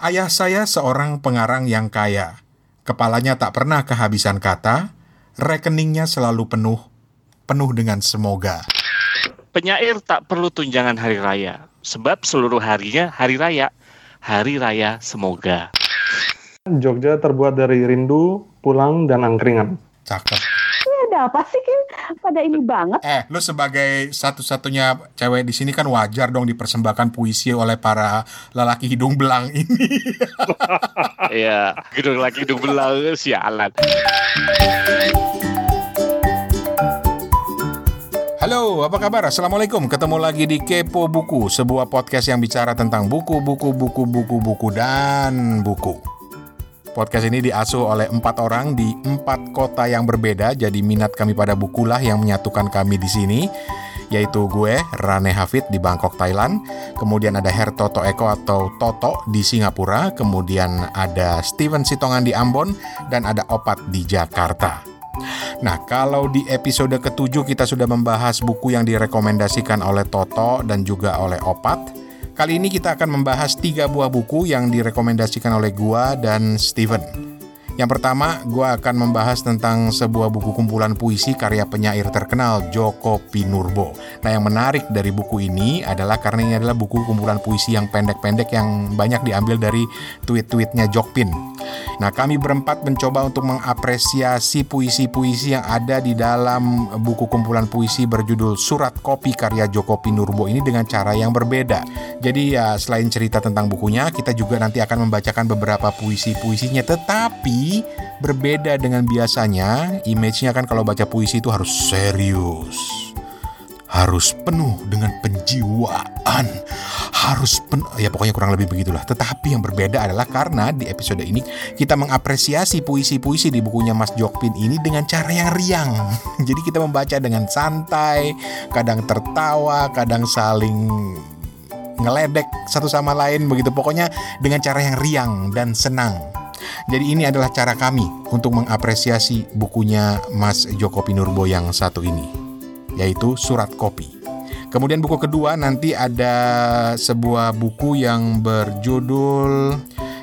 Ayah saya seorang pengarang yang kaya. Kepalanya tak pernah kehabisan kata, rekeningnya selalu penuh, penuh dengan semoga. Penyair tak perlu tunjangan hari raya, sebab seluruh harinya hari raya. Hari raya semoga. Jogja terbuat dari rindu, pulang, dan angkringan. Cakep. Ada apa sih Kim? Pada ini banget. Eh, lu sebagai satu-satunya cewek di sini kan wajar dong dipersembahkan puisi oleh para lelaki hidung belang ini. Iya, gedung lagi gedung belang sialan. Halo, apa kabar? Assalamualaikum. Ketemu lagi di Kepo Buku, sebuah podcast yang bicara tentang buku, buku, buku, buku, buku, dan buku. Podcast ini diasuh oleh empat orang di empat kota yang berbeda, jadi minat kami pada bukulah yang menyatukan kami di sini, yaitu gue, Rane Hafid di Bangkok, Thailand, kemudian ada Her Toto Eko atau Toto di Singapura, kemudian ada Steven Sitongan di Ambon, dan ada Opat di Jakarta. Nah, kalau di episode ketujuh kita sudah membahas buku yang direkomendasikan oleh Toto dan juga oleh Opat. Kali ini kita akan membahas tiga buah buku yang direkomendasikan oleh gua dan Steven. Yang pertama, gua akan membahas tentang sebuah buku kumpulan puisi karya penyair terkenal Joko Pinurbo. Nah, yang menarik dari buku ini adalah karena ini adalah buku kumpulan puisi yang pendek-pendek yang banyak diambil dari tweet-tweetnya Jokpin. Nah, kami berempat mencoba untuk mengapresiasi puisi-puisi yang ada di dalam buku kumpulan puisi berjudul Surat Kopi karya Joko Pinurbo ini dengan cara yang berbeda. Jadi ya selain cerita tentang bukunya, kita juga nanti akan membacakan beberapa puisi-puisinya. Tetapi berbeda dengan biasanya, image-nya kan kalau baca puisi itu harus serius. Harus penuh dengan penjiwaan. Harus penuh, ya pokoknya kurang lebih begitulah. Tetapi yang berbeda adalah karena di episode ini kita mengapresiasi puisi-puisi di bukunya Mas Jokpin ini dengan cara yang riang. Jadi kita membaca dengan santai, kadang tertawa, kadang saling ngeledek satu sama lain begitu. Pokoknya dengan cara yang riang dan senang. Jadi ini adalah cara kami untuk mengapresiasi bukunya Mas Joko Pinurbo yang satu ini, yaitu Surat Kopi. Kemudian buku kedua nanti ada sebuah buku yang berjudul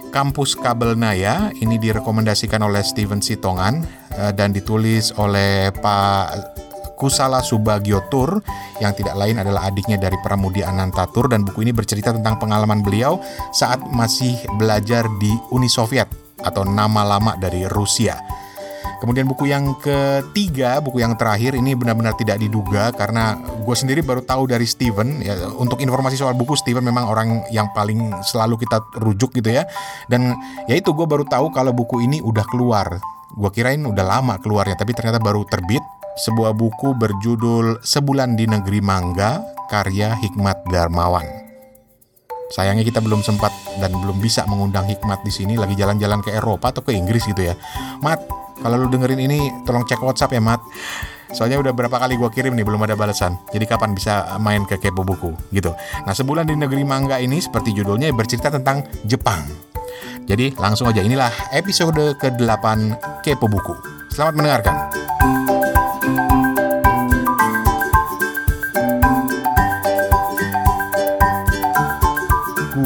Kampus Kabel Naya. Ini direkomendasikan oleh Steven Sitongan eh, dan ditulis oleh Pak Kusala Subagiotur yang tidak lain adalah adiknya dari Pramudi Anantatur dan buku ini bercerita tentang pengalaman beliau saat masih belajar di Uni Soviet atau nama lama dari Rusia. Kemudian buku yang ketiga, buku yang terakhir ini benar-benar tidak diduga karena gue sendiri baru tahu dari Steven. Ya, untuk informasi soal buku Steven memang orang yang paling selalu kita rujuk gitu ya. Dan ya itu gue baru tahu kalau buku ini udah keluar. Gue kirain udah lama keluarnya, tapi ternyata baru terbit. Sebuah buku berjudul Sebulan di Negeri Mangga, karya Hikmat Darmawan. Sayangnya kita belum sempat dan belum bisa mengundang Hikmat di sini lagi jalan-jalan ke Eropa atau ke Inggris gitu ya. Mat, kalau lu dengerin ini tolong cek WhatsApp ya, Mat. Soalnya udah berapa kali gue kirim nih belum ada balasan. Jadi kapan bisa main ke Kepo Buku gitu. Nah sebulan di negeri mangga ini seperti judulnya bercerita tentang Jepang. Jadi langsung aja inilah episode ke-8 Kepo Buku. Selamat mendengarkan.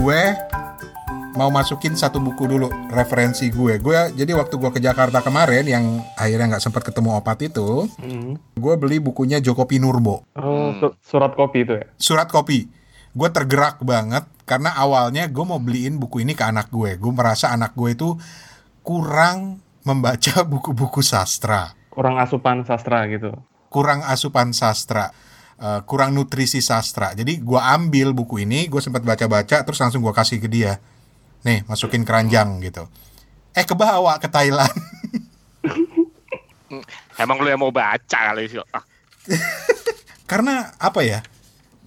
Gue mau masukin satu buku dulu referensi gue. Gue jadi waktu gue ke Jakarta kemarin yang akhirnya nggak sempat ketemu opat itu, Hmm. gue beli bukunya Joko Pinurbo. Oh, su- surat kopi itu ya? Surat kopi. Gue tergerak banget karena awalnya gue mau beliin buku ini ke anak gue. Gue merasa anak gue itu kurang membaca buku-buku sastra, Kurang asupan sastra gitu. kurang asupan sastra, eh, kurang nutrisi sastra. Jadi gue ambil buku ini, gue sempat baca-baca, terus langsung gue kasih ke dia. Nih, masukin keranjang gitu. Eh kebawa ke Thailand. Emang lu yang mau baca kali sih? Ah, Karena apa ya?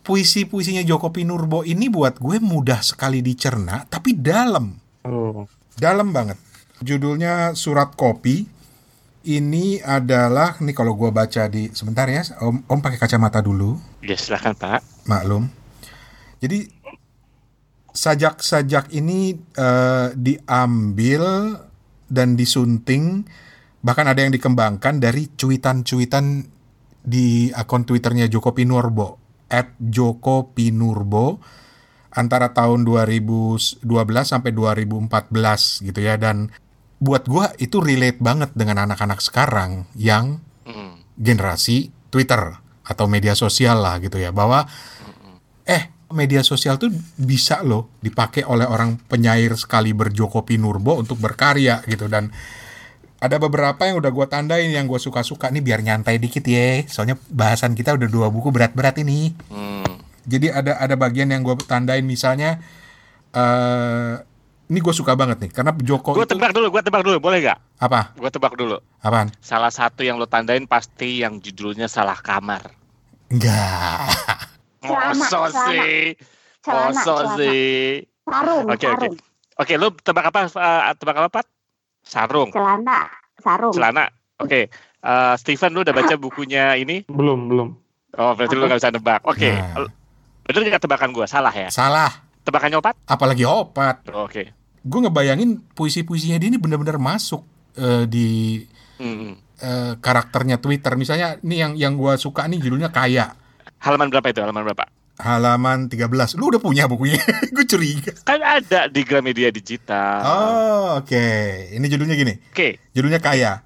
Puisi-puisinya Joko Pinurbo ini buat gue mudah sekali dicerna, tapi dalam. Oh. Dalam banget. Judulnya Surat Kopi. Ini adalah, nih kalau gue baca di, sebentar ya, om, om pakai kacamata dulu, ya silahkan Pak. maklum. Jadi, sajak-sajak ini eh, diambil dan disunting, bahkan ada yang dikembangkan dari cuitan-cuitan di akun Twitternya Joko Pinurbo, at Joko Pinurbo, antara tahun 2012 sampai 2014 gitu ya dan buat gua itu relate banget dengan anak-anak sekarang yang Mm. generasi Twitter atau media sosial lah gitu ya bahwa eh media sosial tuh bisa loh dipakai oleh orang penyair sekali berjoko Pinurbo untuk berkarya gitu dan ada beberapa yang udah gua tandain yang gue suka-suka nih biar nyantai dikit ya soalnya bahasan kita udah dua buku berat-berat ini Hmm. jadi ada ada bagian yang gue tandain misalnya eh ini gue suka banget nih karena Joko Gue itu tebak dulu, gue tebak dulu, boleh gak? apa Gue tebak dulu. apaan Salah satu yang lo tandain pasti yang judulnya salah kamar. enggak celana. sih. Celana. sih. Sarung, Oke, oke. Oke, lo tebak apa? eh, tebak apa, Pat? Sarung. Celana, sarung. Celana. Oke. Eh, Steven, lu udah baca bukunya ini? Belum, belum. Oh, berarti lu gak bisa nebak. Oke. Nah. Bener gak tebakan gue? Salah ya? salah Tebakannya Pat? apalagi opat Oke. gue ngebayangin puisi-puisinya dia ini bener-bener masuk eh, di Hmm. eh, karakternya Twitter misalnya ini yang yang gue suka nih judulnya kaya Halaman berapa itu? Halaman berapa? halaman 13 lu udah punya bukunya gue curiga Kan ada di Gramedia Digital. oh oke ini judulnya gini Oke. Judulnya kaya.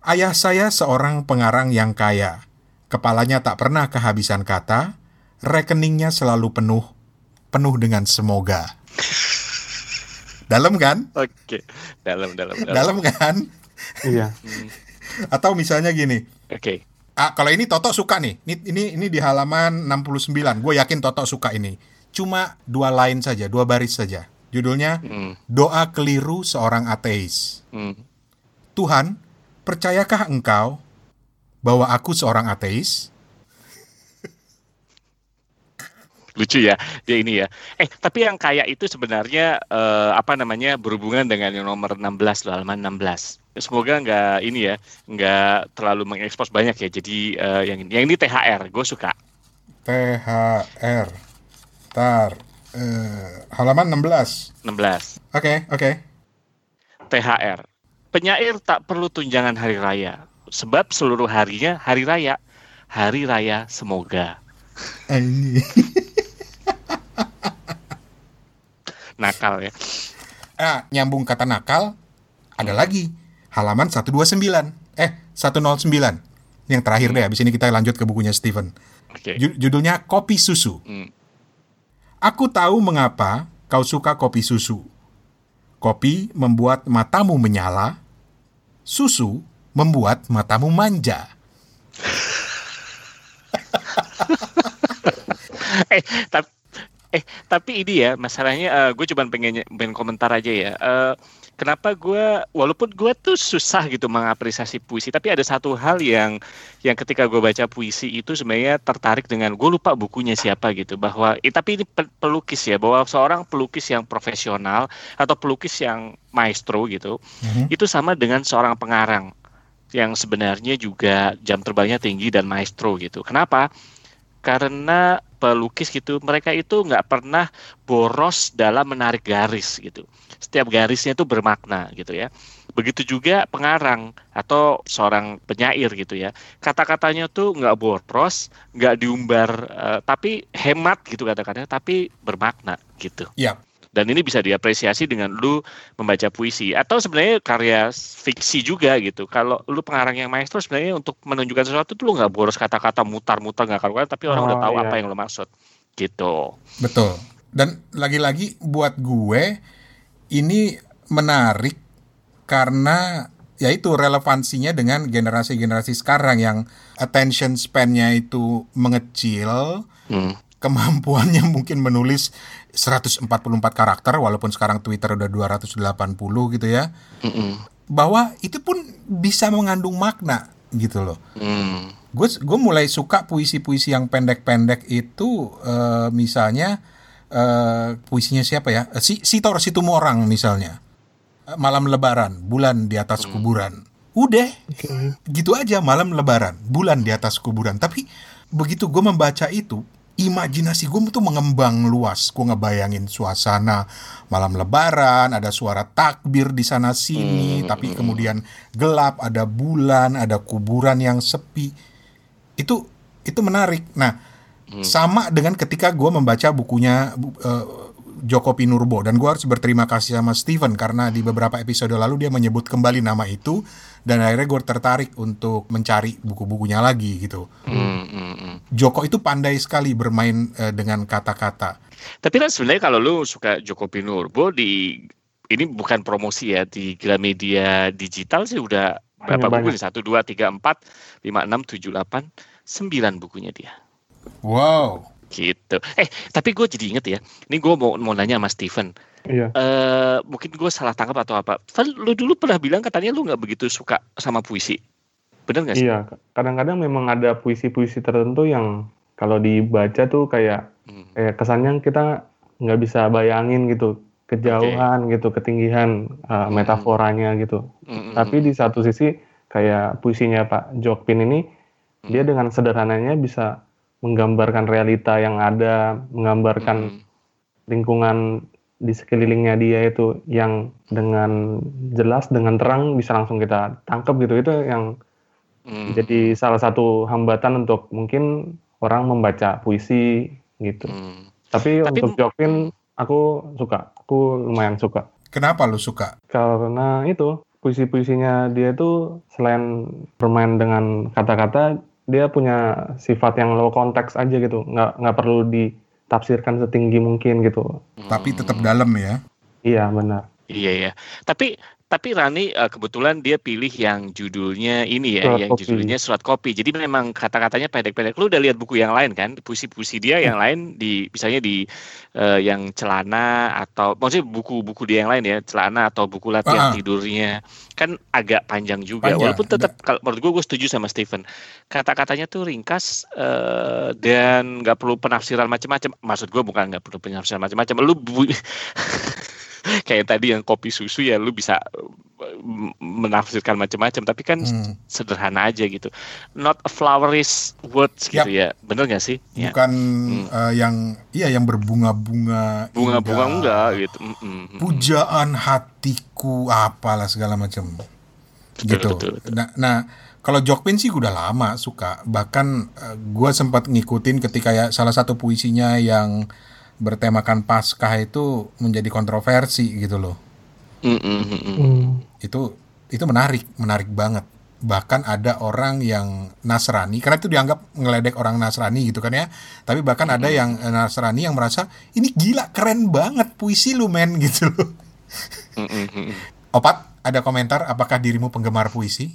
Ayah saya seorang pengarang yang kaya. Kepalanya tak pernah kehabisan kata, rekeningnya selalu penuh, penuh dengan semoga. Dalam kan? Oke. Dalam, dalam, dalam. Dalam kan? Iya. Atau misalnya gini, Oke. ah, kalau ini Toto suka nih. Ini, ini ini di halaman 69. Gue yakin Toto suka ini. Cuma dua line saja, dua baris saja. Judulnya Hmm. Doa Keliru Seorang Ateis. Hmm. Tuhan, percayakah engkau bahwa aku seorang ateis? Lucu ya dia ini ya. Eh tapi yang kaya itu sebenarnya eh, apa namanya berhubungan dengan yang nomor 16 loh halaman 16. Semoga nggak ini ya nggak terlalu mengekspos banyak ya. Jadi eh, yang ini yang ini THR gue suka. THR. Tar. eh, halaman 16. 16 Oke, oke. THR. Penyair tak perlu tunjangan hari raya sebab seluruh harinya hari raya. Hari raya semoga. Ini. Nakal ya. Ah, nyambung kata nakal, ada lagi. Halaman 129. Eh, 109. Yang terakhir deh, habis ini kita lanjut ke bukunya Steven. Oke. Ju- Judulnya Kopi Susu. Hmm. Aku tahu mengapa kau suka kopi susu. Kopi membuat matamu menyala, susu membuat matamu manja. eh tapi tapi ini ya masalahnya gue cuma pengen pengen komentar aja ya. Eh, kenapa gue walaupun gue tuh susah gitu mengapresiasi puisi tapi ada satu hal yang yang ketika gue baca puisi itu sebenarnya tertarik dengan gue lupa bukunya siapa gitu bahwa eh, tapi ini pe- pelukis ya bahwa seorang pelukis yang profesional atau pelukis yang maestro gitu Mhm. itu sama dengan seorang pengarang yang sebenarnya juga jam terbangnya tinggi dan maestro gitu. Kenapa karena pelukis gitu mereka itu nggak pernah boros dalam menarik garis gitu. Setiap garisnya itu bermakna gitu ya. Begitu juga pengarang atau seorang penyair gitu ya. Kata-katanya tuh nggak boros nggak diumbar eh, tapi hemat gitu kata-katanya tapi bermakna gitu. Iya. Dan ini bisa diapresiasi dengan lu membaca puisi atau sebenarnya karya fiksi juga gitu kalau lu pengarang yang maestro sebenarnya untuk menunjukkan sesuatu tuh lu nggak boros kata-kata mutar-mutar nggak karuan tapi orang Oh, udah tahu iya. apa yang lu maksud gitu Betul. Dan lagi-lagi buat gue ini menarik karena yaitu relevansinya dengan generasi-generasi sekarang yang attention span-nya itu mengecil, Hmm. Kemampuannya mungkin menulis 144 karakter walaupun sekarang Twitter udah 280 gitu ya. Mm-mm. Bahwa itu pun bisa mengandung makna gitu loh. Hmm. Gue gue mulai suka puisi-puisi yang pendek-pendek itu eh, misalnya eh, puisinya siapa ya? Si Sitor Situmorang misalnya. Malam Lebaran, bulan di atas kuburan. Udah, gitu aja malam Lebaran, bulan di atas kuburan. Tapi begitu gue membaca itu, imajinasi gue tuh mengembang luas. Gue ngebayangin suasana malam Lebaran, ada suara takbir di sana sini, tapi kemudian gelap, ada bulan, ada kuburan yang sepi. Itu itu menarik. Nah, sama dengan ketika gue membaca bukunya bu- eh, Joko Pinurbo. Dan gue harus berterima kasih sama Steven karena di beberapa episode lalu dia menyebut kembali nama itu dan akhirnya gue tertarik untuk mencari buku-bukunya lagi gitu. Hmm, hmm, hmm. Joko itu pandai sekali bermain eh, dengan kata-kata. Tapi kan sebenarnya kalau lu suka Joko Pinurbo di ini bukan promosi ya di Gramedia digital sih udah berapa Banyak, buku nih? Satu, dua, tiga, empat, lima, enam, tujuh, delapan, sembilan bukunya dia. Wow. Gitu. Eh, tapi gue jadi inget ya. Ini gue mau mau nanya sama Steven. Iya. Eh, mungkin gue salah tangkap atau apa. Val, lu dulu pernah bilang katanya lu nggak begitu suka sama puisi. Bener nggak sih? Iya, kadang-kadang memang ada puisi-puisi tertentu yang kalau dibaca tuh kayak Hmm. kayak kesannya kita nggak bisa bayangin gitu kejauhan gitu ketinggian uh, Hmm. metaforanya gitu. Hmm, hmm, Tapi di satu sisi kayak puisinya Pak Jokpin ini Hmm. dia dengan sederhananya bisa menggambarkan realita yang ada, menggambarkan hmm, lingkungan di sekelilingnya dia itu yang dengan jelas dengan terang bisa langsung kita tangkap gitu itu yang hmm, jadi salah satu hambatan untuk mungkin orang membaca puisi gitu. hmm. Tapi, Tapi- untuk Jokpin aku suka, aku lumayan suka Kenapa lu suka? karena itu puisi-puisinya dia itu selain bermain dengan kata-kata dia punya sifat yang low konteks aja gitu, nggak nggak perlu ditafsirkan setinggi mungkin gitu. Tapi tetap dalam ya. Iya benar. Iya ya. Tapi tapi Rani eh, kebetulan dia pilih yang judulnya ini ya, Surat yang kopi. judulnya surat kopi. Jadi memang kata-katanya pendek-pendek. Lu udah lihat buku yang lain kan? Puisi-puisi dia yang lain di misalnya di eh, yang celana atau maksudnya buku-buku dia yang lain ya, celana atau buku latihan Ah. tidurnya kan agak panjang juga. Panjang, Walaupun tetap kalau menurut gue gue setuju sama Steven. Kata-katanya tuh ringkas eh, dan nggak perlu penafsiran macam-macam. Maksud gue bukan nggak perlu penafsiran macam-macam. Lu bu- kayak tadi yang kopi susu ya lu bisa uh, m- menafsirkan macam-macam tapi kan Hmm. sederhana aja gitu not a floweries words gitu ya bener gak sih ya Bukan eh, yang iya yang berbunga-bunga. bunga-bunga enggak gitu Mm, mm, mm. Pujaan hatiku apalah segala macam. Betul, gitu. betul, betul. Nah, nah kalau Jokpin sih udah lama suka. Bahkan eh, gue sempat ngikutin ketika ya salah satu puisinya yang bertemakan Paskah itu menjadi kontroversi gitu loh. Mm, mm, mm, mm. Itu itu menarik, menarik banget. Bahkan ada orang yang Nasrani, karena itu dianggap ngeledek orang Nasrani gitu kan ya. Tapi bahkan ada yang eh, Nasrani yang merasa ini gila keren banget puisi lu men gitu loh. Mm, mm, mm, mm. Opat, ada komentar apakah dirimu penggemar puisi?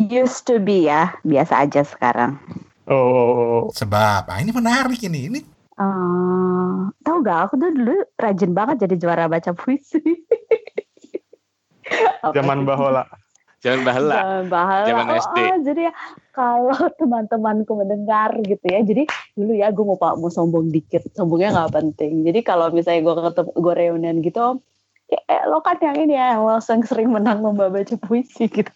Used to be ya, biasa aja sekarang. Oh, oh, oh. Sebab, ah ini menarik ini. Ini Eh, tahu gak aku tuh dulu rajin banget jadi juara baca puisi. Zaman bahola. jangan bahala Zaman bahala. Zaman Oh, SD. oh, jadi ya kalau teman-temanku mendengar gitu ya, jadi dulu ya gue mau pak mau sombong dikit, sombongnya nggak penting. Jadi kalau misalnya gue ketemu gue reunian gitu, ya, eh, lo kan yang ini ya, lo yang sering menang lomba baca puisi gitu.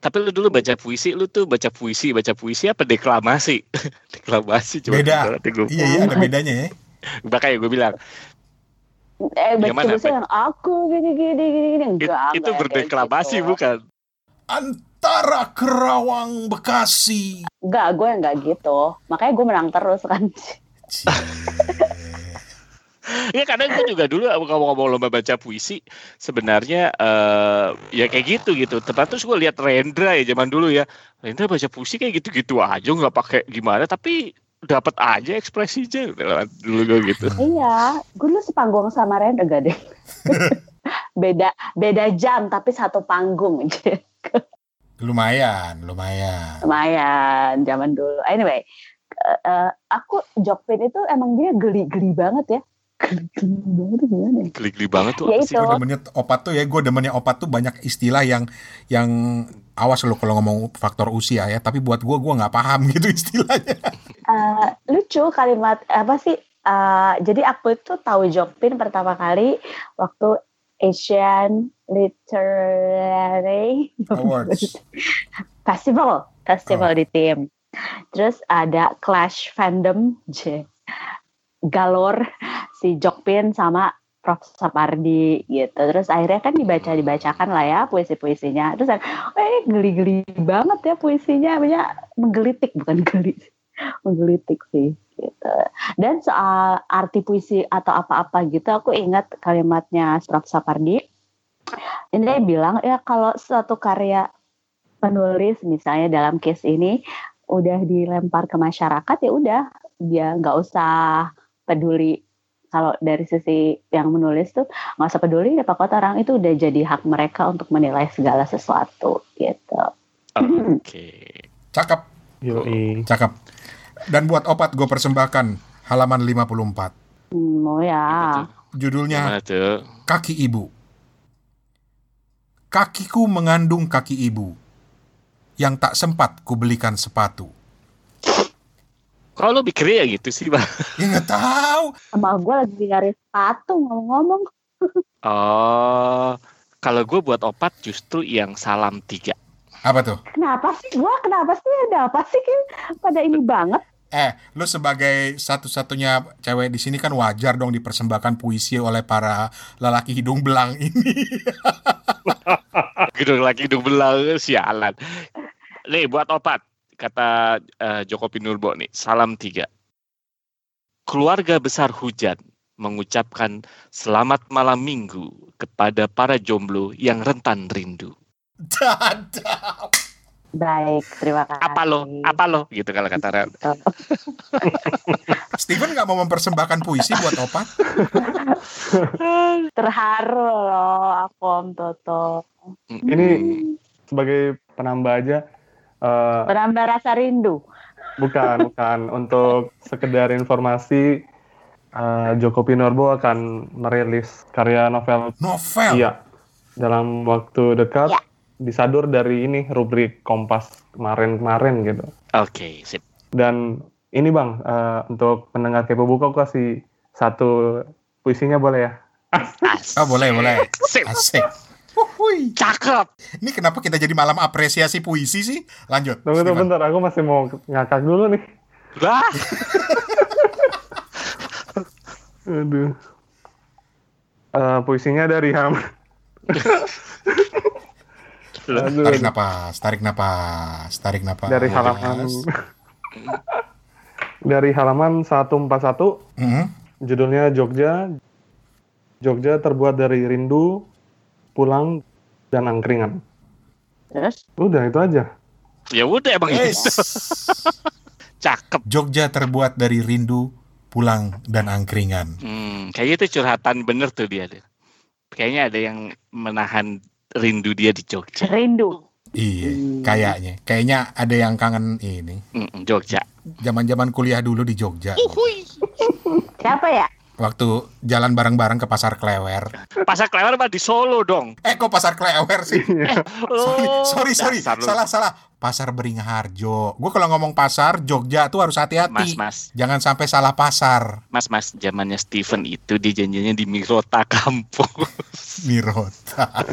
tapi lu dulu baca puisi lu tuh baca puisi baca puisi apa deklamasi deklamasi coba Beda. gua- iya iya ada bedanya ya. makanya gue bilang Eh Yang baca mana, puisi yang aku gini gini gini gini it- enggak. itu enggak kayak berdeklamasi gitu. bukan Antara Kerawang Bekasi. Enggak, gue enggak gitu. Makanya gue menang terus kan. Cie. Ya kadang gue juga dulu ngomong-ngomong lomba baca puisi sebenarnya eh, ya kayak gitu gitu. Tepat terus gue lihat Rendra ya zaman dulu ya. Rendra baca puisi kayak gitu-gitu aja nggak pakai gimana tapi dapat aja ekspresinya dulu gue gitu. iya, gue dulu sepanggung sama Ren enggak deh. beda beda jam tapi satu panggung aja. Lumayan, lumayan. Lumayan zaman dulu. Anyway, eh, aku Jokpin itu emang dia geli-geli banget ya. Geli-geli banget tuh gimana ya? Geli-geli banget tuh. Ya itu. Gue demennya opat tuh ya, gue demennya opat tuh banyak istilah yang yang awas lo kalau ngomong faktor usia ya. Tapi buat gue, gue nggak paham gitu istilahnya. Eh, lucu kalimat apa sih? Eh, jadi aku itu tahu Jokpin pertama kali waktu Asian Literary Awards. Festival, festival di tim. Terus ada Clash fandom, J. Galor si Jokpin sama Prof Sapardi gitu. Terus akhirnya kan dibaca dibacakan lah ya puisi-puisinya. Terus eh geli-geli banget ya puisinya, punya menggelitik bukan geli, menggelitik sih gitu. Dan soal arti puisi atau apa-apa gitu, aku ingat kalimatnya Prof. Sapardi. Ini dia bilang ya kalau suatu karya penulis misalnya dalam case ini udah dilempar ke masyarakat ya udah dia nggak usah peduli kalau dari sisi yang menulis tuh nggak usah peduli apa kata orang itu udah jadi hak mereka untuk menilai segala sesuatu gitu. Oke. Cakep, Yoi. cakep. Dan buat opat gue persembahkan halaman 54. Hmm, oh ya. Judulnya? Kaki Ibu. Kakiku mengandung kaki ibu yang tak sempat kubelikan sepatu. Kalau lo mikirnya ya gitu sih, Bang. Ya nggak tahu. Sama gue lagi nyari sepatu ngomong-ngomong. Oh, kalau gue buat opat justru yang salam tiga. Apa tuh? Kenapa sih? Gue kenapa sih? Ada apa sih? Kim? Pada ini banget. Eh, lu sebagai satu-satunya cewek di sini kan wajar dong dipersembahkan puisi oleh para lelaki hidung belang ini. Gedung lagi hidung belang, sialan. Nih, buat opat. Kata eh, Joko Pinurbo nih, salam tiga. Keluarga besar hujan mengucapkan selamat malam minggu kepada para jomblo yang rentan rindu. Dadah. Baik, terima kasih. Apa lo? Apa lo? Gitu kalau kata Ren. Steven nggak mau mempersembahkan puisi buat opat? Terharu loh aku Om Toto. Ini sebagai penambah aja eh, Penambah rasa rindu. bukan bukan untuk sekedar informasi eh, Joko Pinurbo akan merilis karya novel Novel. iya dalam waktu dekat Ya. disadur dari ini rubrik Kompas kemarin-kemarin gitu. Oke, sip. Dan ini Bang, eh, untuk pendengar Kepo Buku aku kasih satu puisinya boleh ya? Asik. Oh, boleh, boleh. Sip. Asik. Wuhui. Cakep. Ini kenapa kita jadi malam apresiasi puisi sih? Lanjut. Tunggu, tunggu bentar, aku masih mau ngakak dulu nih. Lah, Aduh. Eh, puisinya dari Ham. Aduh, Tarik napas, tarik napas, tarik napas. dari halaman dari halaman 141 Mhm. judulnya Jogja Jogja terbuat dari rindu pulang dan angkringan Terus udah itu aja ya udah emang Yes. itu. Cakep. Jogja terbuat dari rindu, pulang dan angkringan. Hmm, kayaknya itu curhatan bener tuh dia. tuh. Kayaknya ada yang menahan rindu dia di Jogja. rindu. Iya, kayaknya. Kayaknya ada yang kangen ini. Mm, Jogja. Zaman-zaman kuliah dulu di Jogja. Siapa ya? Waktu jalan bareng-bareng ke Pasar Klewer. Pasar Klewer mah di Solo dong. Eh, kok Pasar Klewer sih? sorry, Oh, sorry, sorry. lu. Salah, salah. Pasar Beringharjo. Gue kalau ngomong pasar, Jogja tuh harus Mas, hati-hati. mas, Jangan sampai salah pasar. mas, mas, zamannya Steven itu dia janjinya di Mirota kampung. Mirota.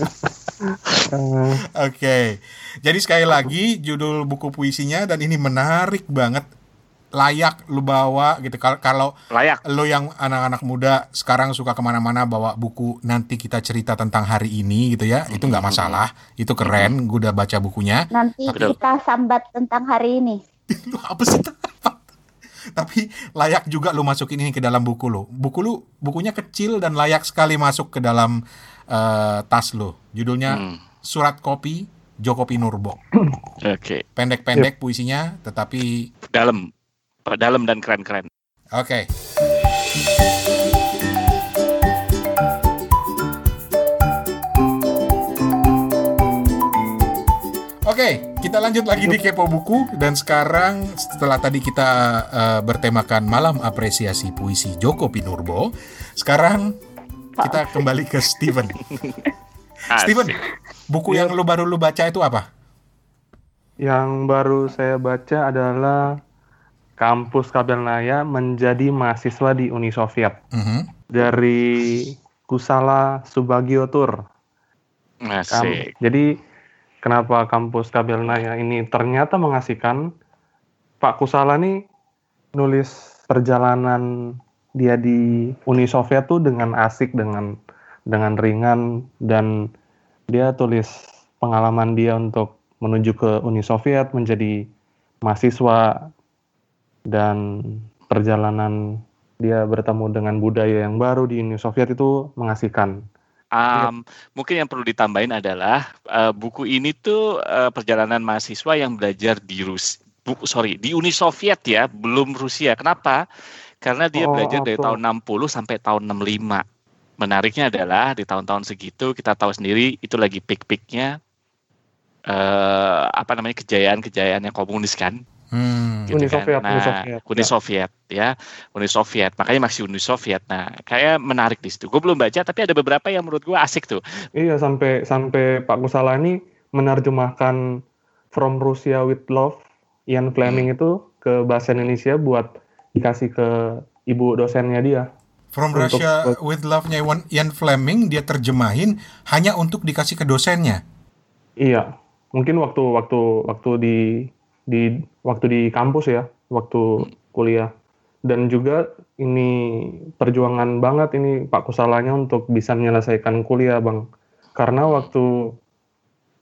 Oke. Jadi sekali lagi judul buku puisinya dan ini menarik banget. Layak lu bawa gitu. Kalau kalau Layak. lo yang anak-anak muda sekarang suka ke mana-mana bawa buku nanti kita cerita tentang hari ini gitu ya. Itu nggak masalah. Itu keren gue udah baca bukunya. Nanti Betul. kita sambat tentang hari ini. lu apa sih? Tapi layak juga lu masukin ini ke dalam buku lo buku lu bukunya kecil dan layak sekali masuk ke dalam eh, tas lo judulnya Hmm, surat kopi Joko Pinurbo Oke, pendek-pendek puisinya tetapi dalam, dalam dan keren-keren. oke Oke, kita lanjut lagi di Kepo Buku dan sekarang setelah tadi kita eh, bertemakan malam apresiasi puisi Joko Pinurbo, sekarang kita kembali ke Steven. Steven, buku yang lu baru lu baca itu apa? yang baru saya baca adalah kampus Kabelnaya menjadi mahasiswa di Uni Soviet. Mhm. dari Kusala Subagio Tour. Jadi kenapa kampus Kabelnaya ini ternyata mengasihkan? Pak Kusala nih nulis perjalanan dia di Uni Soviet tuh dengan asik dengan dengan ringan dan dia tulis pengalaman dia untuk menuju ke Uni Soviet menjadi mahasiswa dan perjalanan dia bertemu dengan budaya yang baru di Uni Soviet itu mengasihkan. Um, mungkin yang perlu ditambahin adalah uh, buku ini tuh uh, perjalanan mahasiswa yang belajar di Rus, bu, sorry di Uni Soviet ya, belum Rusia. Kenapa? Karena dia Oh, belajar dari betul. tahun 60 sampai tahun 65. Menariknya adalah di tahun-tahun segitu kita tahu sendiri itu lagi peak-peaknya eh apa namanya kejayaan-kejayaannya komunis kan. Hmm. gitu Uni kan. Soviet, Uni Nah, Soviet, Uni ya. Soviet ya, Uni Soviet. Makanya masih Uni Soviet. Nah, kayak menarik di situ. Gue belum baca, tapi ada beberapa yang menurut gue asik tuh. Iya sampai sampai Pak Kusala ini menerjemahkan From Russia with Love Ian Fleming itu ke bahasa Indonesia buat dikasih ke ibu dosennya dia. From Untuk- Russia with Love-nya Ian Fleming dia terjemahin hanya untuk dikasih ke dosennya. Iya, mungkin waktu waktu waktu di di waktu di kampus ya, waktu kuliah. Dan juga ini perjuangan banget ini Pak Kusalanya untuk bisa menyelesaikan kuliah, Bang. Karena waktu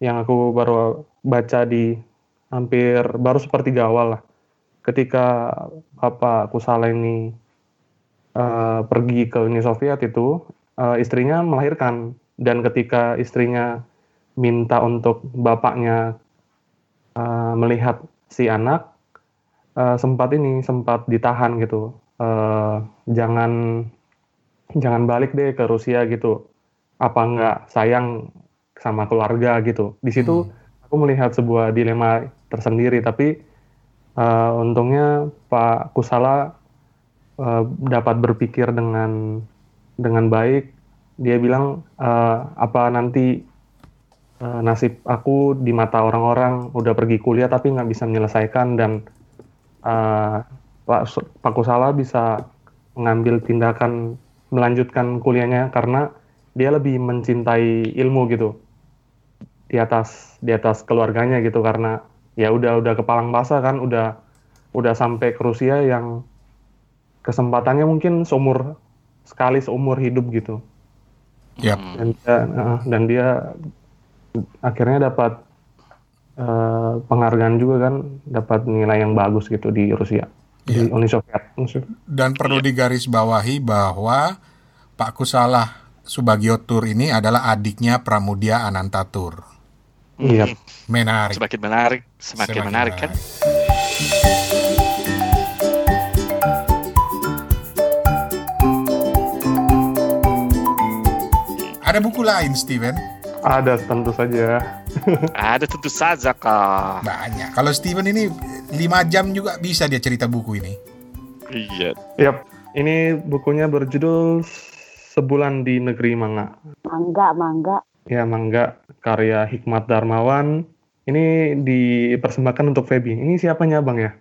yang aku baru baca di hampir baru sepertiga awal lah. Ketika Bapak Kusala ini eh, pergi ke Uni Soviet itu, eh, istrinya melahirkan. Dan ketika istrinya minta untuk bapaknya uh, melihat si anak uh, sempat ini sempat ditahan gitu. Uh, jangan jangan balik deh ke Rusia gitu. Apa enggak sayang sama keluarga gitu. Di situ aku melihat sebuah dilema tersendiri tapi uh, untungnya Pak Kusala uh, dapat berpikir dengan dengan baik. Dia bilang uh, apa nanti eh, nasib aku di mata orang-orang udah pergi kuliah tapi nggak bisa menyelesaikan dan eh, Pak Pak Kusala bisa mengambil tindakan melanjutkan kuliahnya karena dia lebih mencintai ilmu gitu di atas di atas keluarganya gitu karena ya udah udah kepalang basah kan udah udah sampai ke Rusia yang kesempatannya mungkin seumur sekali seumur hidup gitu Yap. Hmm. dan dia eh, dan dia akhirnya dapat eh, penghargaan juga kan dapat nilai yang bagus gitu di Rusia di Iya. Uni Soviet. Dan perlu digarisbawahi bahwa Pak Kusalah Subagiotur ini adalah adiknya Pramudia Anantatur. iya Menarik. Semakin menarik, semakin, menarik kan. Ada buku lain, Steven? Ada tentu saja Ada tentu saja kak. Banyak. Kalau Steven ini 5 jam juga bisa dia cerita buku ini. Iya. Yap, ini bukunya berjudul Sebulan di Negeri Manga. Mangga, mangga. Ya, mangga karya Hikmat Darmawan. Ini dipersembahkan untuk Feby. Ini siapanya, Bang ya?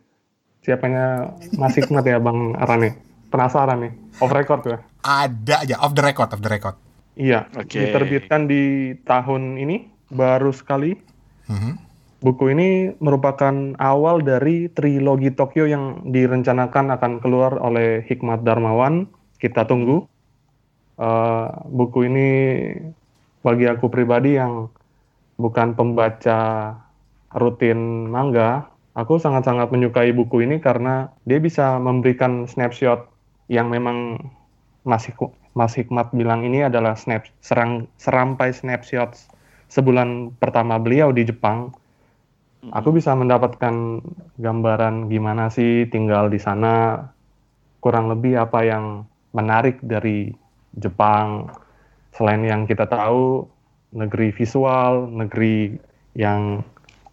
Siapanya Mas Hikmat ya, Bang Arane? Penasaran nih. Off record ya? Ada aja off the record, off the record. Iya, Oke. diterbitkan di tahun ini baru sekali. Mhm. Buku ini merupakan awal dari trilogi Tokyo yang direncanakan akan keluar oleh Hikmat Darmawan. Kita tunggu. Eh, buku ini bagi aku pribadi yang bukan pembaca rutin manga, aku sangat-sangat menyukai buku ini karena dia bisa memberikan snapshot yang memang Mas, Hik- Mas Hikmat bilang ini adalah snap serang serampai snapshot sebulan pertama beliau di Jepang. Aku bisa mendapatkan gambaran gimana sih tinggal di sana, kurang lebih apa yang menarik dari Jepang. Selain yang kita tahu, negeri visual, negeri yang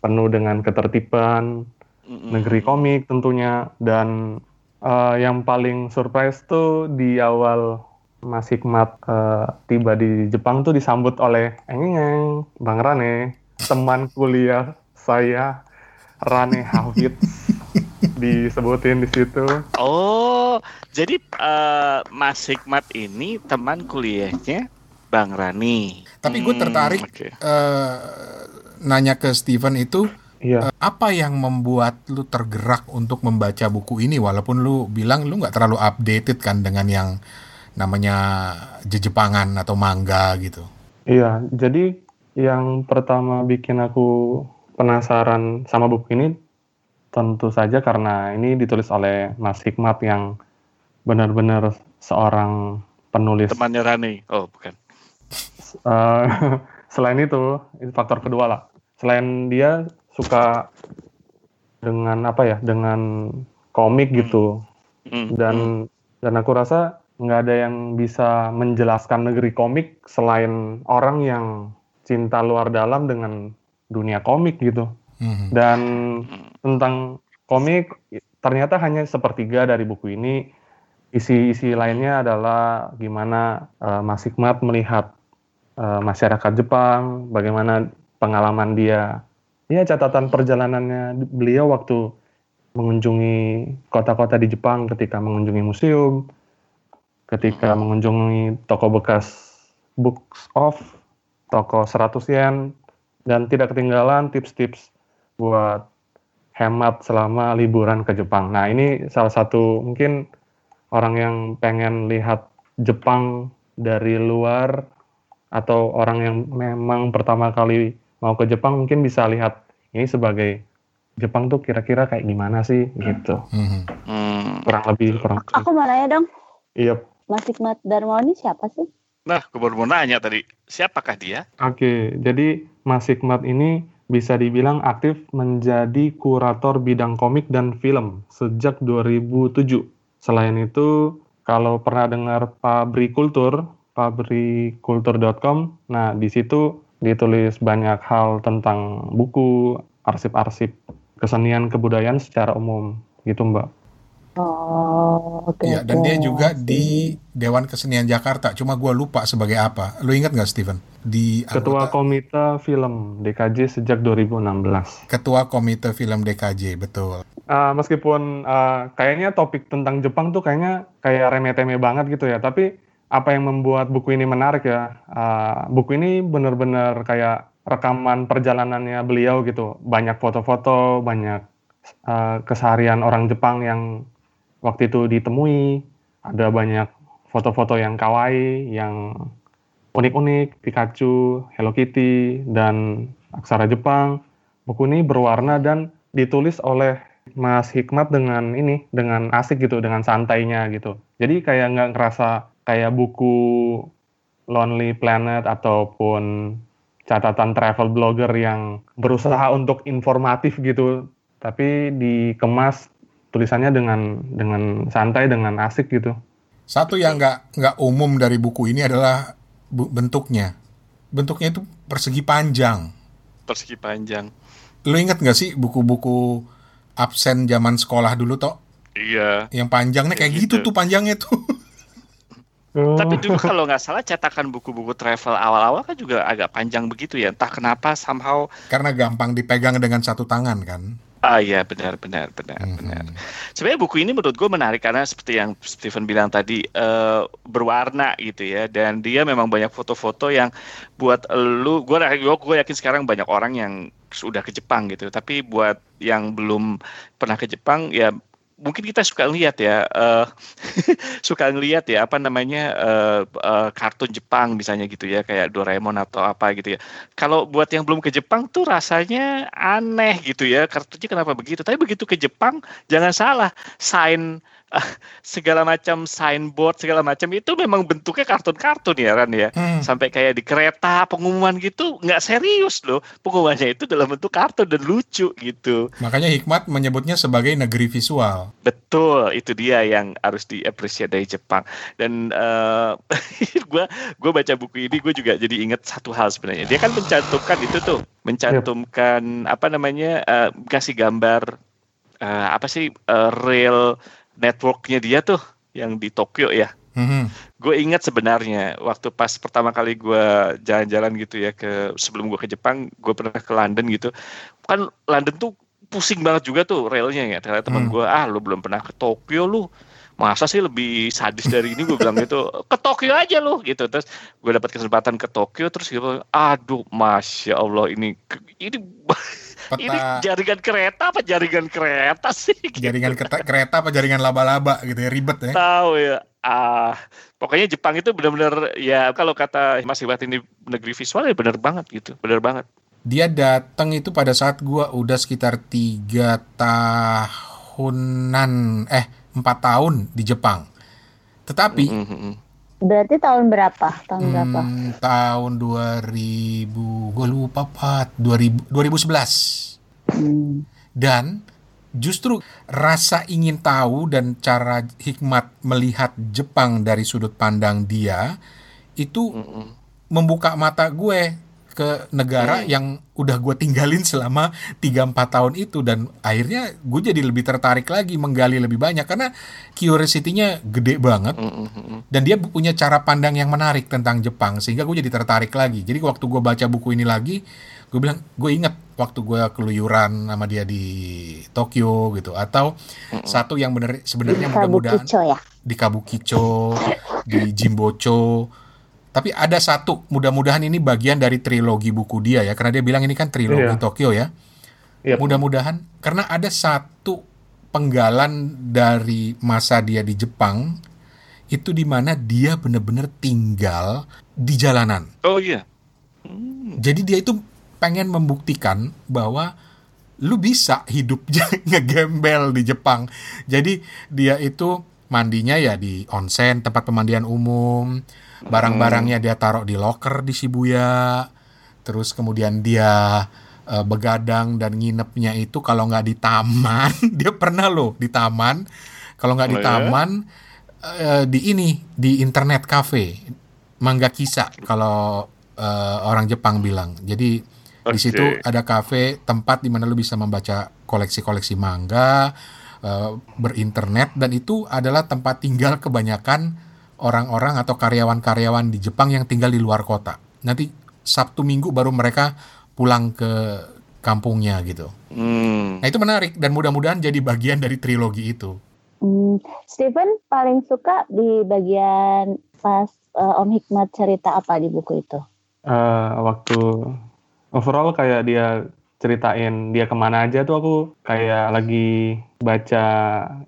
penuh dengan ketertiban, negeri komik tentunya dan eh, yang paling surprise tuh di awal Mas Hikmat eh, tiba di Jepang tuh disambut oleh engeng Bang Rane teman kuliah saya Rane Hafid disebutin di situ Oh, jadi eh, Mas Hikmat ini teman kuliahnya Bang Rani. Tapi gue Hmm, tertarik oke. eh, nanya ke Steven itu iya apa yang membuat lu tergerak untuk membaca buku ini walaupun lu bilang lu nggak terlalu updated kan dengan yang namanya jejepangan atau mangga gitu. iya jadi yang pertama bikin aku penasaran sama buku ini tentu saja karena ini ditulis oleh Mas Hikmat yang benar-benar seorang penulis. Temannya Rani. Oh, bukan. Uh, selain itu, itu faktor kedua lah. Selain dia suka dengan apa ya, dengan komik gitu. Hmm, Dan dan aku rasa nggak ada yang bisa menjelaskan negeri komik selain orang yang cinta luar dalam dengan dunia komik gitu. Mhm. Dan tentang komik ternyata hanya sepertiga dari buku ini. Isi-isi lainnya adalah gimana eh, Mas Hikmat melihat eh, masyarakat Jepang, bagaimana pengalaman dia, ya catatan perjalanannya beliau waktu mengunjungi kota-kota di Jepang ketika mengunjungi museum, ketika mengunjungi toko bekas books off, toko 100 yen, dan tidak ketinggalan tips-tips buat hemat selama liburan ke Jepang. Nah, ini salah satu mungkin orang yang pengen lihat Jepang dari luar atau orang yang memang pertama kali mau ke Jepang mungkin bisa lihat ini sebagai Jepang tuh kira-kira kayak gimana sih gitu. Mhm. Hmm. Kurang lebih kurang. Aku mau nanya dong, Iya. Mas Hikmat Darmawan ini siapa sih? Nah, gue baru mau nanya tadi, siapakah dia? Oke, jadi Mas Hikmat ini bisa dibilang aktif menjadi kurator bidang komik dan film sejak 2007. Selain itu, kalau pernah dengar Pabrikultur, pabrikultur.com, nah di situ ditulis banyak hal tentang buku, arsip-arsip, kesenian kebudayaan secara umum, gitu Mbak. Oh, oke. Iya, dan dia juga di Dewan Kesenian Jakarta. Cuma gua lupa sebagai apa. Lu ingat nggak, Steven? Di Ketua anggota- Komite Film DKJ sejak 2016. Ketua Komite Film DKJ, betul. Uh, meskipun uh, kayaknya topik tentang Jepang tuh kayaknya kayak remeh-temeh banget gitu ya, tapi apa yang membuat buku ini menarik ya? uh, buku ini benar-benar kayak rekaman perjalanannya beliau gitu, banyak foto-foto, banyak uh, keseharian orang Jepang yang waktu itu ditemui, ada banyak foto-foto yang kawaii, yang unik-unik, Pikachu, Hello Kitty, dan aksara Jepang. Buku ini berwarna dan ditulis oleh Mas Hikmat dengan ini, dengan asik gitu, dengan santainya gitu. Jadi kayak nggak ngerasa kayak buku Lonely Planet ataupun catatan travel blogger yang berusaha untuk informatif gitu, tapi dikemas tulisannya dengan dengan santai, dengan asik gitu. Satu yang nggak nggak umum dari buku ini adalah bu- bentuknya. Bentuknya itu persegi panjang. Persegi panjang. Lu inget nggak sih buku-buku absen zaman sekolah dulu toh? Iya. Yang panjangnya kayak Kayak gitu gitu. tuh panjangnya tuh. Tapi dulu kalau nggak salah cetakan buku-buku travel awal-awal kan juga agak panjang begitu ya. Entah kenapa somehow. Karena gampang dipegang dengan satu tangan kan. Ah iya benar benar benar Mhm. benar. Sebenarnya buku ini menurut gue menarik karena seperti yang Steven bilang tadi eh, berwarna gitu ya dan dia memang banyak foto-foto yang buat lu gue gue yakin sekarang banyak orang yang sudah ke Jepang gitu tapi buat yang belum pernah ke Jepang ya mungkin kita suka lihat ya eh, suka ngelihat ya apa namanya eh, eh, kartun Jepang misalnya gitu ya kayak Doraemon atau apa gitu ya. Kalau buat yang belum ke Jepang tuh rasanya aneh gitu ya kartunya kenapa begitu? Tapi begitu ke Jepang jangan salah sign segala macam signboard segala macam itu memang bentuknya kartun-kartun ya Ran ya Hmm. sampai kayak di kereta pengumuman gitu nggak serius loh pengumumannya itu dalam bentuk kartun dan lucu gitu Makanya Hikmat menyebutnya sebagai negeri visual. Betul, itu dia yang harus diapresiasi dari Jepang. Dan gue gue baca buku ini gue juga jadi ingat satu hal sebenarnya. Dia kan mencantumkan itu tuh, mencantumkan apa namanya eh, kasih gambar eh, apa sih eh, real networknya dia tuh yang di Tokyo ya. Mhm. Gue ingat sebenarnya waktu pas pertama kali gue jalan-jalan gitu ya ke sebelum gue ke Jepang, gue pernah ke London gitu. Kan London tuh pusing banget juga tuh railnya ya. Ternyata teman Hmm. gue, ah lu belum pernah ke Tokyo lu. Masa sih lebih sadis dari ini gue bilang gitu ke Tokyo aja lu gitu terus gue dapat kesempatan ke Tokyo terus gitu aduh masya Allah ini ini ini Peta jaringan kereta apa jaringan kereta sih gitu. jaringan kereta, kereta apa jaringan laba-laba gitu ya ribet ya. tahu ya ah pokoknya Jepang itu benar-benar ya kalau kata Mas Iwat ini negeri visual ya benar banget gitu benar banget Dia datang itu pada saat gua udah sekitar tiga tahunan, eh empat tahun di Jepang. Tetapi Mm, mm, mm. Berarti tahun berapa? Tahun berapa? hmm, tahun 2000, gue lupa Pat, 2000, 2011. Hmm. Dan justru rasa ingin tahu dan cara hikmat melihat Jepang dari sudut pandang dia itu Mm, mm. membuka mata gue ke negara Hmm. yang udah gue tinggalin selama 3-4 tahun itu dan akhirnya gue jadi lebih tertarik lagi menggali lebih banyak karena curiosity-nya gede banget Mm, mm, mm. dan dia punya cara pandang yang menarik tentang Jepang sehingga gue jadi tertarik lagi jadi waktu gue baca buku ini lagi gue bilang gue inget waktu gue keluyuran sama dia di Tokyo gitu atau satu yang bener sebenarnya mudah-mudahan Kabukicho ya. di Kabukicho, di Jimbocho. Tapi ada satu, mudah-mudahan ini bagian dari trilogi buku dia ya, karena dia bilang ini kan trilogi Iya. Tokyo ya. Yap. Mudah-mudahan karena ada satu penggalan dari masa dia di Jepang itu di mana dia benar-benar tinggal di jalanan. Oh iya. Hmm. Jadi dia itu pengen membuktikan bahwa lu bisa hidupnya ngegembel di Jepang. Jadi dia itu mandinya ya di onsen, tempat pemandian umum. Barang-barangnya dia taruh di locker di Shibuya. Terus kemudian dia eh, begadang dan nginepnya itu kalau nggak di taman, dia pernah loh di taman. Kalau nggak di Oh, ya? taman, eh, di ini di internet cafe, mangga kisa kalau eh, orang Jepang bilang. Jadi di situ ada kafe tempat di mana lu bisa membaca koleksi-koleksi manga, eh, berinternet dan itu adalah tempat tinggal kebanyakan orang-orang atau karyawan-karyawan di Jepang yang tinggal di luar kota. Nanti Sabtu Minggu baru mereka pulang ke kampungnya gitu. Hmm. Nah itu menarik dan mudah-mudahan jadi bagian dari trilogi itu. Hmm, Steven paling suka di bagian pas eh, Om Hikmat cerita apa di buku itu? Eh, waktu overall kayak dia ceritain dia ke mana aja tuh aku kayak lagi baca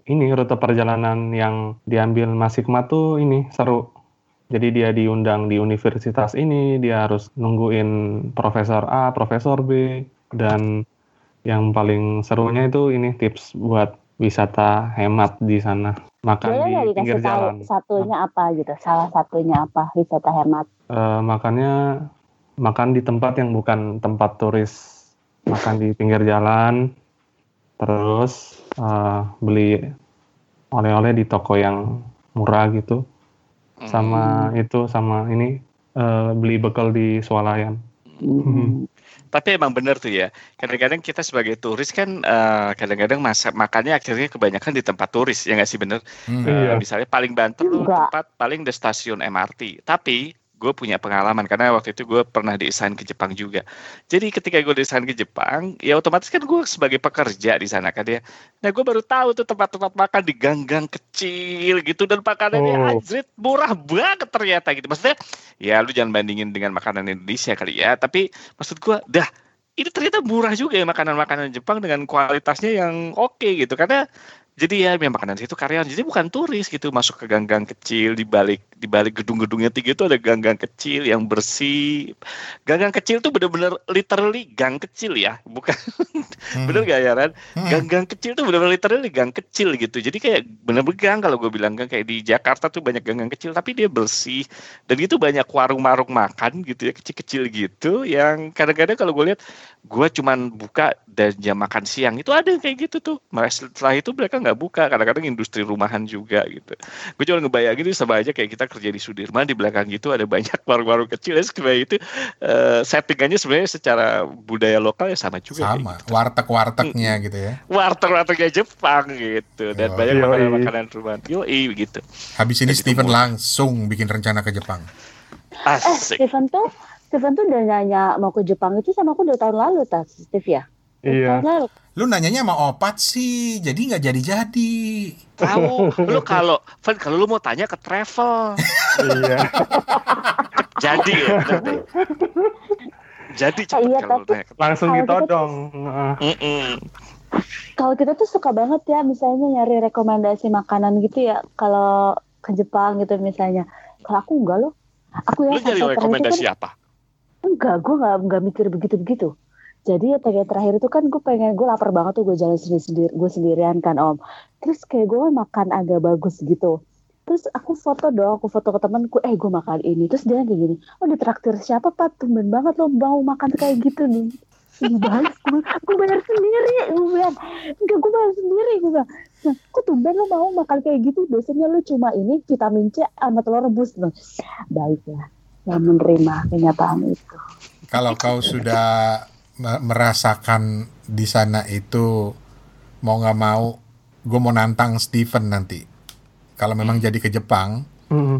ini rute perjalanan yang diambil Mas Hikmat tuh ini seru. Jadi dia diundang di universitas ini, dia harus nungguin profesor A, profesor B, dan yang paling serunya itu ini tips buat wisata hemat di sana. Makan Boleh di pinggir tahu jalan. satunya apa gitu? Salah satunya apa wisata hemat? Eh, makannya makan di tempat yang bukan tempat turis makan di pinggir jalan terus eh, beli oleh-oleh di toko yang murah gitu sama itu sama ini eh, beli bekal di swalayan Hmm. Tapi emang bener tuh ya. Kadang-kadang kita sebagai turis kan eh, kadang-kadang masa makannya akhirnya kebanyakan di tempat turis ya nggak sih bener? Hmm. Eh, Iya. misalnya paling banter tuh Enggak. tempat paling di stasiun MRT. Tapi gue punya pengalaman karena waktu itu gue pernah diassign ke Jepang juga. Jadi ketika gue diassign ke Jepang, ya otomatis kan gue sebagai pekerja di sana kan ya. Nah gue baru tahu tuh tempat-tempat makan di gang-gang kecil gitu dan makanannya Oh. anjrit murah banget ternyata gitu. Maksudnya ya lu jangan bandingin dengan makanan Indonesia kali ya. Tapi maksud gue dah ini ternyata murah juga ya makanan-makanan Jepang dengan kualitasnya yang oke gitu karena jadi ya memang makanan itu karyawan jadi bukan turis gitu masuk ke gang-gang kecil di balik di balik gedung-gedungnya tinggi itu ada gang-gang kecil yang bersih. Gang-gang kecil tuh bener-bener literally gang kecil ya bukan? Hmm. bener gak ya Ran Hmm. gang-gang kecil tuh bener-bener literally gang kecil gitu. Jadi kayak bener-bener gang kalau gue bilang gang kayak di Jakarta tuh banyak gang-gang kecil tapi dia bersih. Dan itu banyak warung-warung makan gitu ya kecil-kecil gitu yang kadang-kadang kalau gue lihat gue cuman buka dan jam makan siang itu ada yang kayak gitu tuh. Mas setelah itu mereka nggak buka kadang-kadang industri rumahan juga gitu. Gue cuma ngebayangin itu sama aja kayak kita kerja di Sudirman di belakang gitu ada banyak warung-warung kecil ya sebenarnya itu eh, settingannya sebenarnya secara budaya lokal ya sama juga Sama, gitu. warteg-wartegnya gitu ya. warteg-wartegnya Jepang gitu dan Yoi. banyak Yoi. makanan-makanan rumahan yoi gitu Habis ini Jadi Steven langsung bikin rencana ke Jepang. Eh, asik Steven tuh Steven tuh udah nanya mau ke Jepang itu sama aku udah tahun lalu tas Steve ya? iya Tahun lalu. Lu nanyanya sama opat sih, jadi nggak jadi-jadi. tahu lu kalau Van kalau lu mau tanya ke travel iya jadi ya jadi cepet Iya, kalau tapi- tanya langsung Kalau gitu. Mm-mm. Kalau kita tuh suka banget ya misalnya nyari rekomendasi makanan gitu ya kalau ke Jepang gitu misalnya. Kalau aku enggak loh. Aku ya lu nyari rekomendasi kan apa enggak gue nggak nggak mikir begitu begitu jadi ya yang terakhir itu kan gue pengen gue lapar banget tuh gue jalan sendiri sendiri gue sendirian kan om. Terus kayak gue makan agak bagus gitu. Terus aku foto dong aku foto ke temanku eh gue makan ini. Terus dia kayak gini oh ditraktir siapa pak? Tumben banget lo mau makan kayak gitu nih. Balas, gue, gue bayar sendiri, gue bilang, enggak gue bayar sendiri, gue bilang, nah, kok tumben lo mau makan kayak gitu, biasanya lo cuma ini vitamin C sama telur rebus, nah, baiklah, yang menerima kenyataan itu. Kalau kau sudah merasakan di sana itu mau nggak mau, gue mau nantang Steven nanti. Kalau memang jadi ke Jepang, mm -hmm.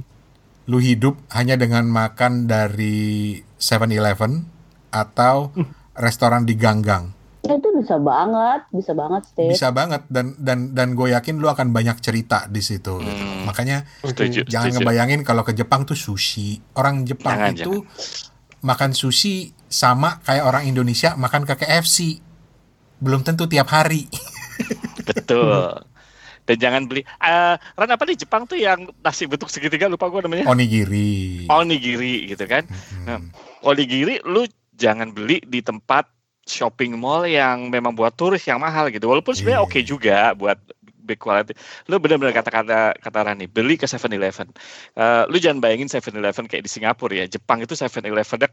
lu hidup hanya dengan makan dari 7-Eleven atau mm restoran di ganggang. Ya, itu bisa banget, bisa banget, Steve. Bisa banget dan dan dan gue yakin lu akan banyak cerita di situ. Gitu. Hmm. Gitu. Makanya setuju, jangan setuju. ngebayangin kalau ke Jepang tuh sushi. Orang Jepang jangan, itu jangan. makan sushi sama kayak orang Indonesia makan ke KFC. Belum tentu tiap hari. Betul. Dan jangan beli uh, Ran apa di Jepang tuh yang nasi bentuk segitiga lupa gue namanya. Onigiri. Onigiri gitu kan. Hmm. Nah, onigiri lu jangan beli di tempat shopping mall yang memang buat turis yang mahal gitu. Walaupun sebenarnya yeah. oke okay juga buat big quality. Lu benar-benar kata-kata kata Rani, beli ke 7-Eleven. Uh, lu jangan bayangin 7-Eleven kayak di Singapura ya. Jepang itu 7-Elevennya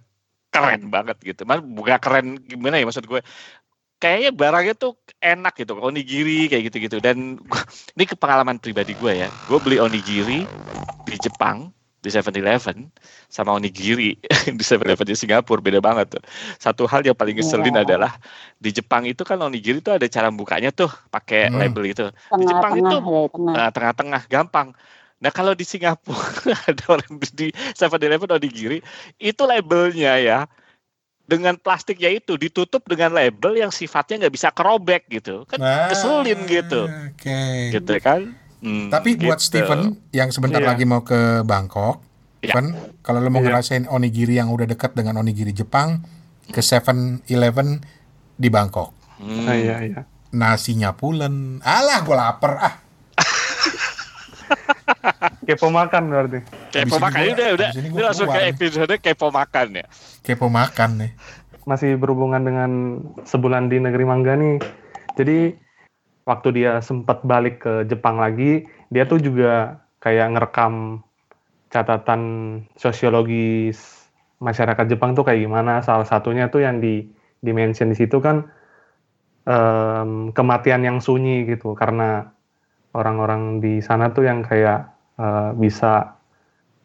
keren banget gitu. Mas bukan keren gimana ya maksud gue? Kayaknya barangnya tuh enak gitu, onigiri kayak gitu-gitu. Dan ini pengalaman pribadi gue ya. Gue beli onigiri di Jepang di 7-Eleven sama onigiri di 7-Eleven di Singapura beda banget tuh. Satu hal yang paling ngeselin yeah. adalah di Jepang itu kan onigiri tuh ada cara bukanya tuh pakai hmm. label itu. Tengah, di Jepang tengah, itu eh, tengah-tengah gampang. Nah kalau di Singapura ada orang di 7-Eleven onigiri itu labelnya ya dengan plastiknya itu ditutup dengan label yang sifatnya nggak bisa kerobek gitu kan nah, keselin gitu okay. gitu kan Hmm, Tapi gitu. buat Steven yang sebentar yeah. lagi mau ke Bangkok, yeah. kan kalau lo mau yeah. ngerasain onigiri yang udah dekat dengan onigiri Jepang, ke Seven Eleven di Bangkok. Hmm. Ah, iya, iya. Nasinya pulen. Alah, gue lapar ah. Kepo makan berarti. Kepo makan udah udah. Ini langsung ke episode kepo makan ya. Kepo makan nih. Masih berhubungan dengan sebulan di negeri mangga nih. Jadi waktu dia sempat balik ke Jepang lagi, dia tuh juga kayak ngerekam catatan sosiologis masyarakat Jepang tuh kayak gimana. Salah satunya tuh yang di dimention di situ kan um, kematian yang sunyi gitu karena orang-orang di sana tuh yang kayak uh, bisa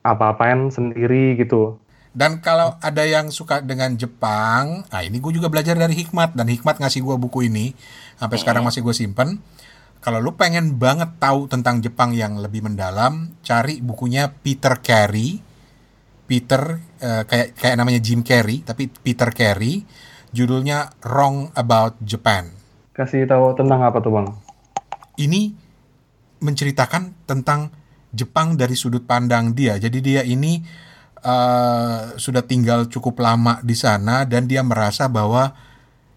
apa-apain sendiri gitu. Dan kalau ada yang suka dengan Jepang, nah ini gue juga belajar dari Hikmat dan Hikmat ngasih gue buku ini sampai sekarang masih gue simpen. Kalau lu pengen banget tahu tentang Jepang yang lebih mendalam, cari bukunya Peter Carey. Peter uh, kayak kayak namanya Jim Carrey, tapi Peter Carey. Judulnya Wrong About Japan. Kasih tahu tentang apa tuh bang? Ini menceritakan tentang Jepang dari sudut pandang dia. Jadi dia ini uh, sudah tinggal cukup lama di sana dan dia merasa bahwa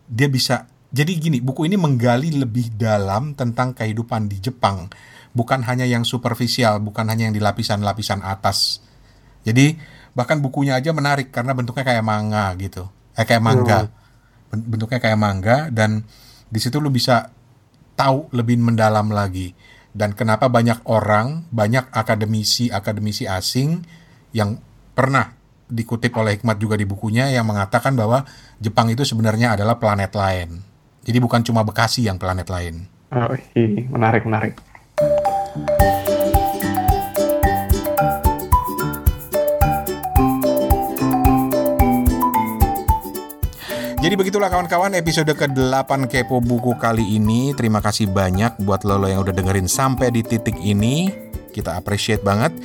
dia bisa jadi gini buku ini menggali lebih dalam tentang kehidupan di Jepang. Bukan hanya yang superficial bukan hanya yang di lapisan-lapisan atas. Jadi bahkan bukunya aja menarik karena bentuknya kayak manga gitu. Eh kayak manga. Hmm. bentuknya kayak manga dan di situ lu bisa tahu lebih mendalam lagi dan kenapa banyak orang banyak akademisi akademisi asing yang pernah dikutip oleh Hikmat juga di bukunya yang mengatakan bahwa Jepang itu sebenarnya adalah planet lain. Jadi bukan cuma Bekasi yang planet lain. Oh, iya, menarik, menarik. Jadi begitulah kawan-kawan episode ke-8 Kepo Buku kali ini. Terima kasih banyak buat lo, yang udah dengerin sampai di titik ini. Kita appreciate banget.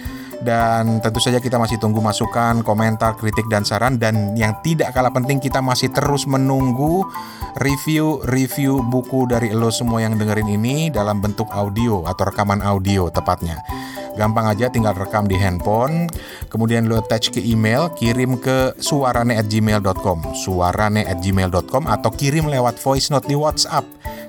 Dan tentu saja kita masih tunggu masukan, komentar, kritik, dan saran. Dan yang tidak kalah penting kita masih terus menunggu review-review buku dari lo semua yang dengerin ini dalam bentuk audio atau rekaman audio tepatnya. Gampang aja tinggal rekam di handphone, kemudian lo attach ke email, kirim ke suarane@gmail.com, suarane@gmail.com atau kirim lewat voice note di WhatsApp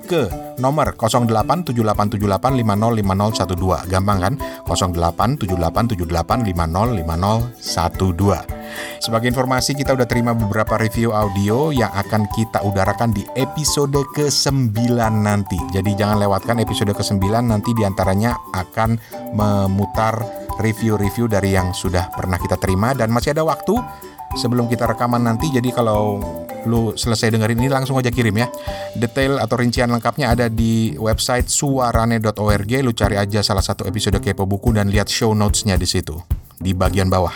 ke nomor 087878505012. Gampang kan? 087878505012. Sebagai informasi kita udah terima beberapa review audio yang akan kita udarakan di episode ke-9 nanti. Jadi jangan lewatkan episode ke-9 nanti di antaranya akan memutar review-review dari yang sudah pernah kita terima dan masih ada waktu sebelum kita rekaman nanti. Jadi kalau lu selesai dengerin ini langsung aja kirim ya. Detail atau rincian lengkapnya ada di website suarane.org. Lu cari aja salah satu episode Kepo Buku dan lihat show notes-nya di situ di bagian bawah.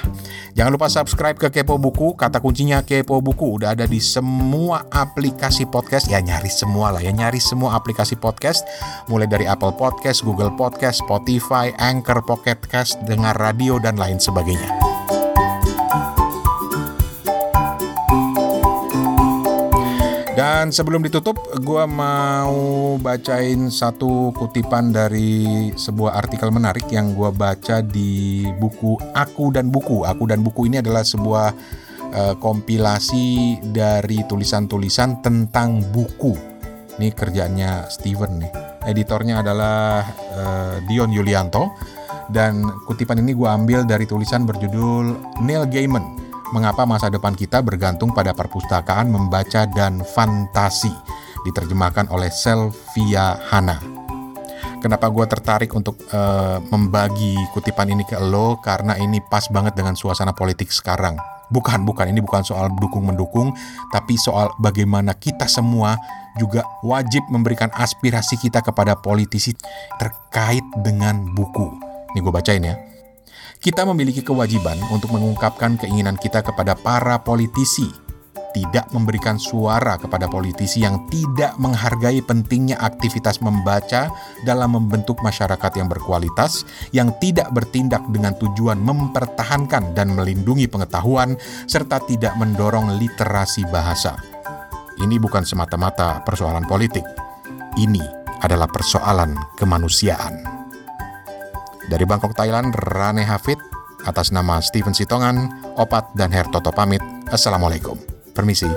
Jangan lupa subscribe ke Kepo Buku. Kata kuncinya Kepo Buku udah ada di semua aplikasi podcast. Ya nyari semua lah ya, nyari semua aplikasi podcast mulai dari Apple Podcast, Google Podcast, Spotify, Anchor, Pocket Cast, dengar radio dan lain sebagainya. Dan sebelum ditutup, gue mau bacain satu kutipan dari sebuah artikel menarik yang gue baca di buku Aku dan Buku. Aku dan Buku ini adalah sebuah uh, kompilasi dari tulisan-tulisan tentang buku. Ini kerjanya Steven nih. Editornya adalah uh, Dion Yulianto. Dan kutipan ini gue ambil dari tulisan berjudul Neil Gaiman Mengapa masa depan kita bergantung pada perpustakaan membaca dan fantasi diterjemahkan oleh Selvia Hana. Kenapa gue tertarik untuk uh, membagi kutipan ini ke lo? Karena ini pas banget dengan suasana politik sekarang. Bukan, bukan. Ini bukan soal dukung-mendukung, tapi soal bagaimana kita semua juga wajib memberikan aspirasi kita kepada politisi terkait dengan buku. Ini gue bacain ya. Kita memiliki kewajiban untuk mengungkapkan keinginan kita kepada para politisi, tidak memberikan suara kepada politisi yang tidak menghargai pentingnya aktivitas membaca dalam membentuk masyarakat yang berkualitas, yang tidak bertindak dengan tujuan mempertahankan dan melindungi pengetahuan, serta tidak mendorong literasi bahasa. Ini bukan semata-mata persoalan politik, ini adalah persoalan kemanusiaan. Dari Bangkok, Thailand, Rane Hafid, atas nama Steven Sitongan, Opat, dan Hertoto pamit. Assalamualaikum. Permisi.